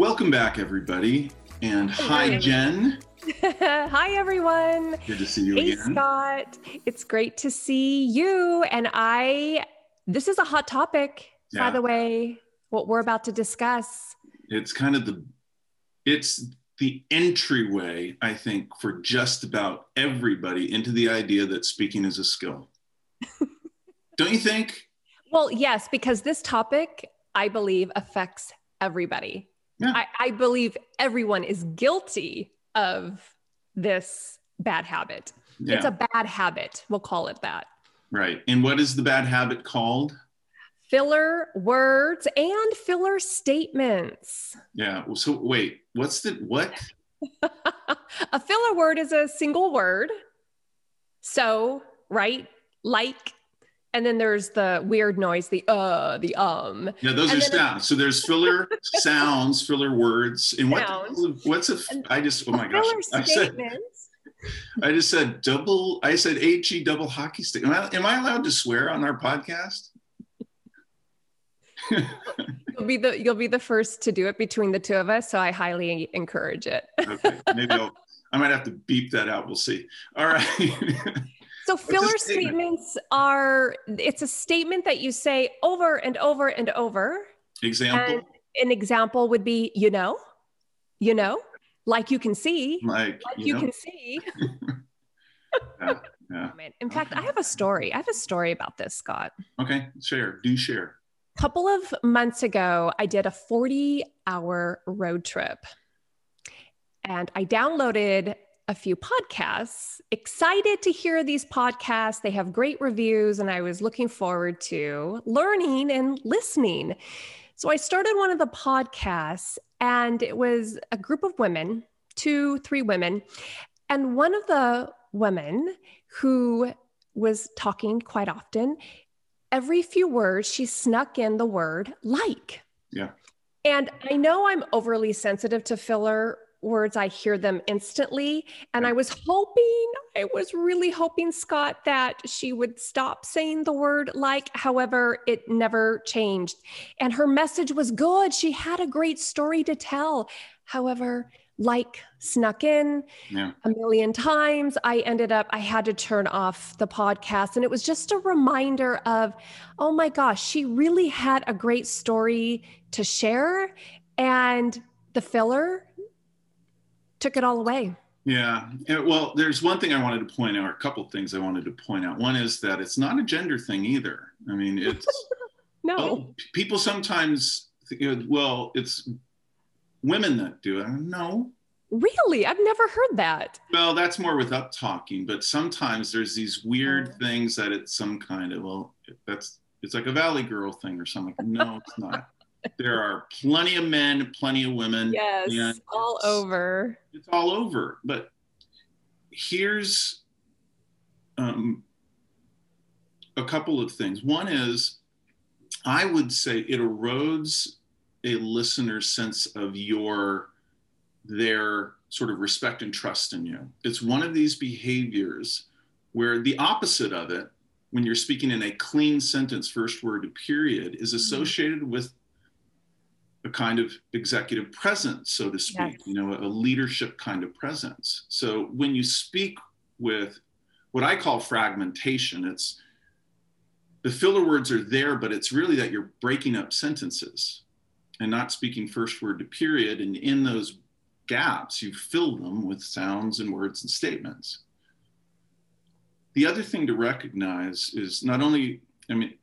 Welcome back, everybody. And hi, Jen. hi, everyone. Good to see you hey, again. Scott. It's great to see you. And I, this is a hot topic, Yeah. by the way, what we're about to discuss. It's kind of the, it's the entryway, I think, for just about everybody into the idea that speaking is a skill. Don't you think? Well, yes, because this topic, I believe, affects everybody. Yeah. I, I believe everyone is guilty of this bad habit. Yeah. It's a bad habit. We'll call it that. right. And what is the bad habit called? Filler words and filler statements. Yeah. well, So wait, what's the what? a filler word is a single word. So, right? Like, and then there's the weird noise, the uh, the um. Yeah, those And are sounds. So there's filler sounds, filler words, and what? Sounds. What's a? I just oh my gosh! I said statements. I just said double. I said HE double hockey stick. Am I, am I allowed to swear on our podcast? You'll be the you'll be the first to do it between the two of us. So I highly encourage it. Okay, maybe I'll. I might have to beep that out. We'll see. All right. So filler statement? statements are it's a statement that you say over and over and over. Example, And an example would be, you know, you know, like you can see, like like you, you know, can see. yeah, yeah. Oh. In fact, I have a story. I have a story about this, Scott. Okay, share. Do share. A couple of months ago, I did a 40 hour road trip and I downloaded a few podcasts. Excited to hear these podcasts. They have great reviews, and I was looking forward to learning and listening. So I started one of the podcasts, and it was a group of women, two, three women. And one of the women who was talking quite often, every few words, she snuck in the word like. Yeah. And I know I'm overly sensitive to filler words. I hear them instantly. And I was hoping, I was really hoping, Scott, that she would stop saying the word like. However, it never changed. And her message was good. She had a great story to tell. However, like snuck in Yeah. a million times. I ended up, I had to turn off the podcast. And it was just a reminder of, oh my gosh, she really had a great story to share. And the filler took it all away. Yeah. Well, there's one thing I wanted to point out, or a couple of things I wanted to point out. One is that it's not a gender thing either. I mean, it's No. oh, people sometimes, think, you know, well, it's women that do it. No, Really? I've never heard that. Well, that's more with up talking, but sometimes there's these weird Oh. things that it's some kind of well, that's it's like a Valley Girl thing or something. No, it's not. There are plenty of men, plenty of women. Yes. All it's- over. It's all over. But here's um, a couple of things. One is, I would say it erodes a listener's sense of your their sort of respect and trust in you. It's one of these behaviors where the opposite of it, when you're speaking in a clean sentence, first word to period, is associated with a kind of executive presence, so to speak, Yes. you know, a leadership kind of presence. So when you speak with what I call fragmentation, it's the filler words are there, but it's really that you're breaking up sentences and not speaking first word to period. And in those gaps, you fill them with sounds and words and statements. The other thing to recognize is not only, I mean,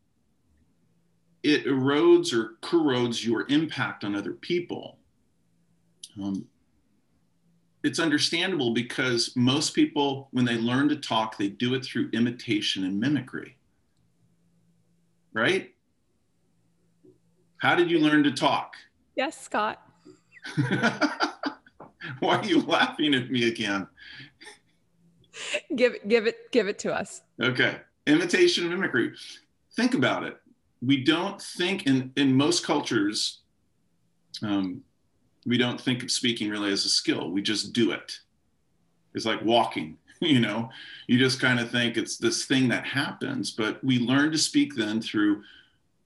it erodes or corrodes your impact on other people. Um, it's understandable because most people, when they learn to talk, they do it through imitation and mimicry. Right? How did you learn to talk? Yes, Scott. Why are you laughing at me again? Give give it, give it to us. Okay. Imitation and mimicry. Think about it. We don't think in, in most cultures, um, we don't think of speaking really as a skill. We just do it. It's like walking, you know, you just kind of think it's this thing that happens, but we learn to speak then through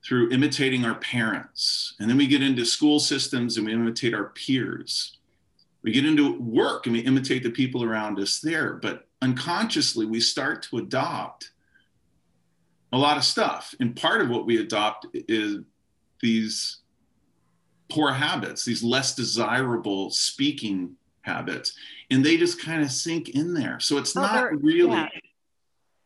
through imitating our parents. And then we get into school systems and we imitate our peers. We get into work and we imitate the people around us there. But unconsciously, we start to adopt a lot of stuff. And part of what we adopt is these poor habits, these less desirable speaking habits. And they just kind of sink in there. So it's oh, not really. Yeah.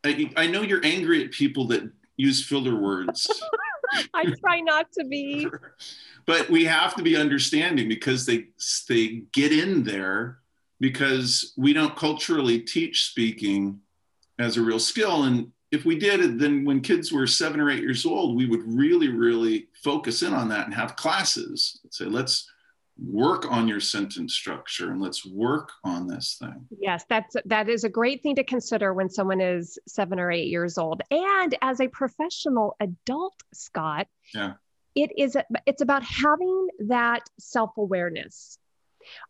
I, I know you're angry at people that use filler words. I try not to be. but we have to be understanding because they they get in there because we don't culturally teach speaking as a real skill and if we did then when kids were seven or eight years old we would really really focus in on that and have classes say let's work on your sentence structure and let's work on this thing. Yes that's that is a great thing to consider when someone is seven or eight years old. And as a professional adult scott yeah. it is it's about having that self-awareness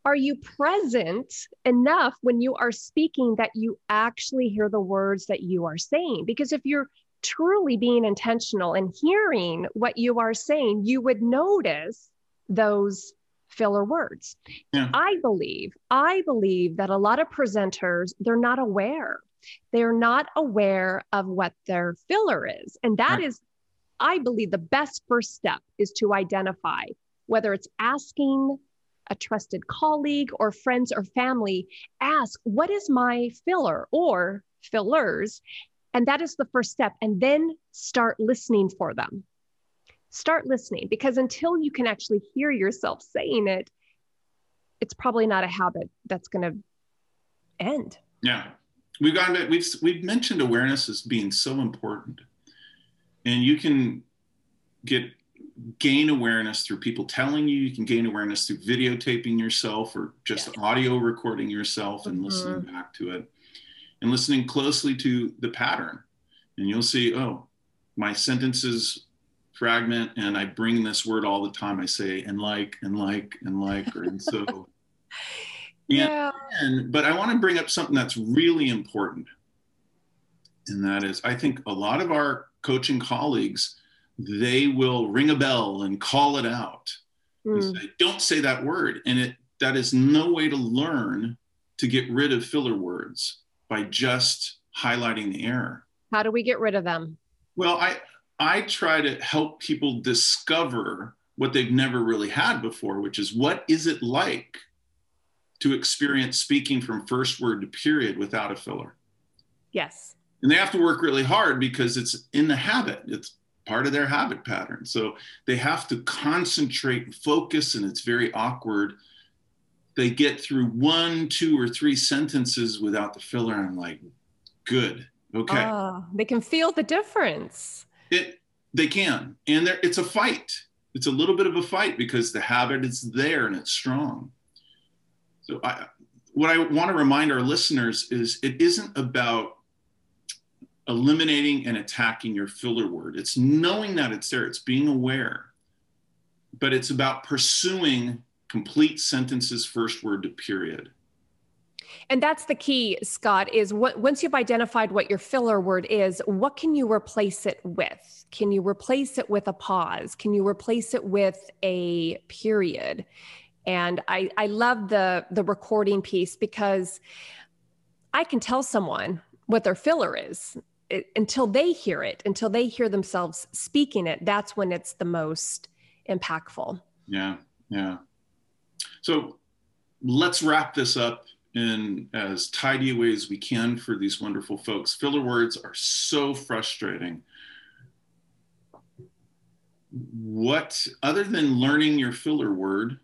are you present enough when you are speaking that you actually hear the words that you are saying because if you're truly being intentional and hearing what you are saying you would notice those filler words. Yeah. I believe, I believe that a lot of presenters, they're not aware. They're not aware of what their filler is. And that is, I believe, the best first step is to identify whether it's asking a trusted colleague or friends or family, ask, what is my filler or fillers? And that is the first step. And then start listening for them start listening because until you can actually hear yourself saying it, it's probably not a habit that's going to end. Yeah. We've gone we've we've mentioned awareness as being so important. And you can get gain awareness through people telling you, you can gain awareness through videotaping yourself or just yes. audio recording yourself and mm-hmm. listening back to it and listening closely to the pattern. And you'll see, oh, my sentences fragment and I bring this word all the time. I say and like and like and like or and so. yeah. And, but I want to bring up something that's really important. And that is, I think a lot of our coaching colleagues, they will ring a bell and call it out. Mm. Say, Don't say that word. And it that is no way to learn to get rid of filler words by just highlighting the error. How do we get rid of them? Well, I I try to help people discover what they've never really had before, which is what is it like to experience speaking from first word to period without a filler? Yes. And they have to work really hard because it's in the habit. It's part of their habit pattern. So they have to concentrate and focus, and it's very awkward. They get through one, two, or three sentences without the filler. And I'm like, good. Okay. Uh, they can feel the difference. It they can, and there it's a fight. It's a little bit of a fight because the habit is there and it's strong. So I, what I want to remind our listeners is it isn't about eliminating and attacking your filler word. It's knowing that it's there. It's being aware, but it's about pursuing complete sentences, first word to period. And that's the key, Scott, is what once you've identified what your filler word is, what can you replace it with? Can you replace it with a pause? Can you replace it with a period? And I, I love the the recording piece because I can tell someone what their filler is it, until they hear it, until they hear themselves speaking it. That's when it's the most impactful. Yeah, yeah. So let's wrap this up in as tidy a way as we can for these wonderful folks. Filler words are so frustrating. What, other than learning your filler word,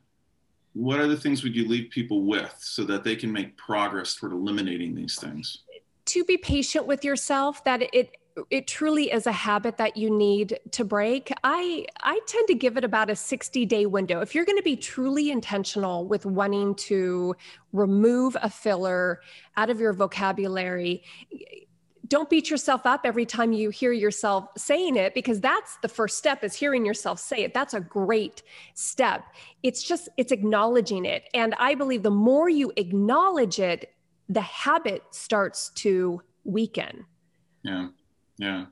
what other things would you leave people with so that they can make progress toward eliminating these things? To be patient with yourself, that it it truly is a habit that you need to break. I i tend to give it about a 60 day window. If you're going to be truly intentional with wanting to remove a filler out of your vocabulary don't beat yourself up every time you hear yourself saying it because that's the first step is hearing yourself say it. That's a great step. It's just it's acknowledging it. And i believe the more you acknowledge it the habit starts to weaken yeah yeah.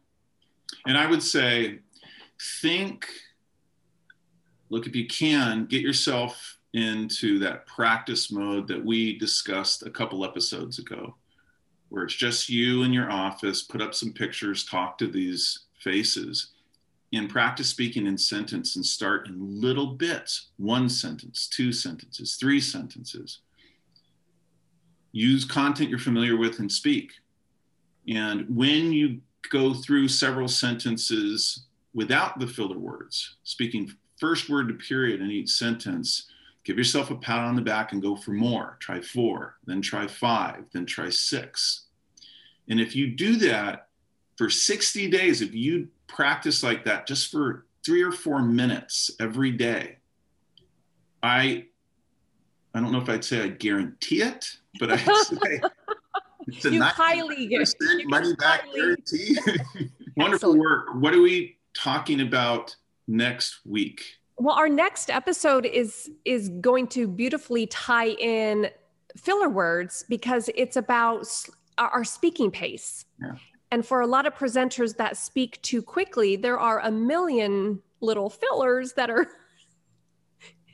And I would say think, look, if you can, get yourself into that practice mode that we discussed a couple episodes ago, where it's just you in your office, put up some pictures, talk to these faces, and practice speaking in sentence and start in little bits one sentence, two sentences, three sentences. Use content you're familiar with and speak. And when you go through several sentences without the filler words, speaking first word to period in each sentence, give yourself a pat on the back and go for more. Try four, then try five, then try six. And if you do that for 60 days, if you practice like that just for three or four minutes every day, I I don't know if I'd say I guarantee it, but I'd say it's a you highly percent money back highly. guarantee. Wonderful work. What are we talking about next week? Well, our next episode is is going to beautifully tie in filler words because it's about our speaking pace. Yeah. And for a lot of presenters that speak too quickly, there are a million little fillers that are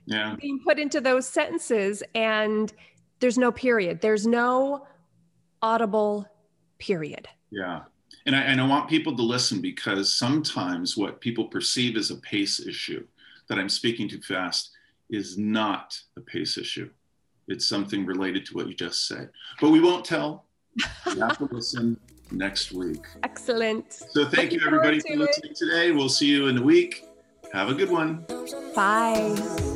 yeah. being put into those sentences and there's no period. There's no audible period. Yeah. And I, and I want people to listen because sometimes what people perceive as a pace issue that I'm speaking too fast is not a pace issue. It's something related to what you just said. But we won't tell. You have to listen next week. Excellent. So thank Looking you everybody for listening it. today. We'll see you in a week. Have a good one. Bye.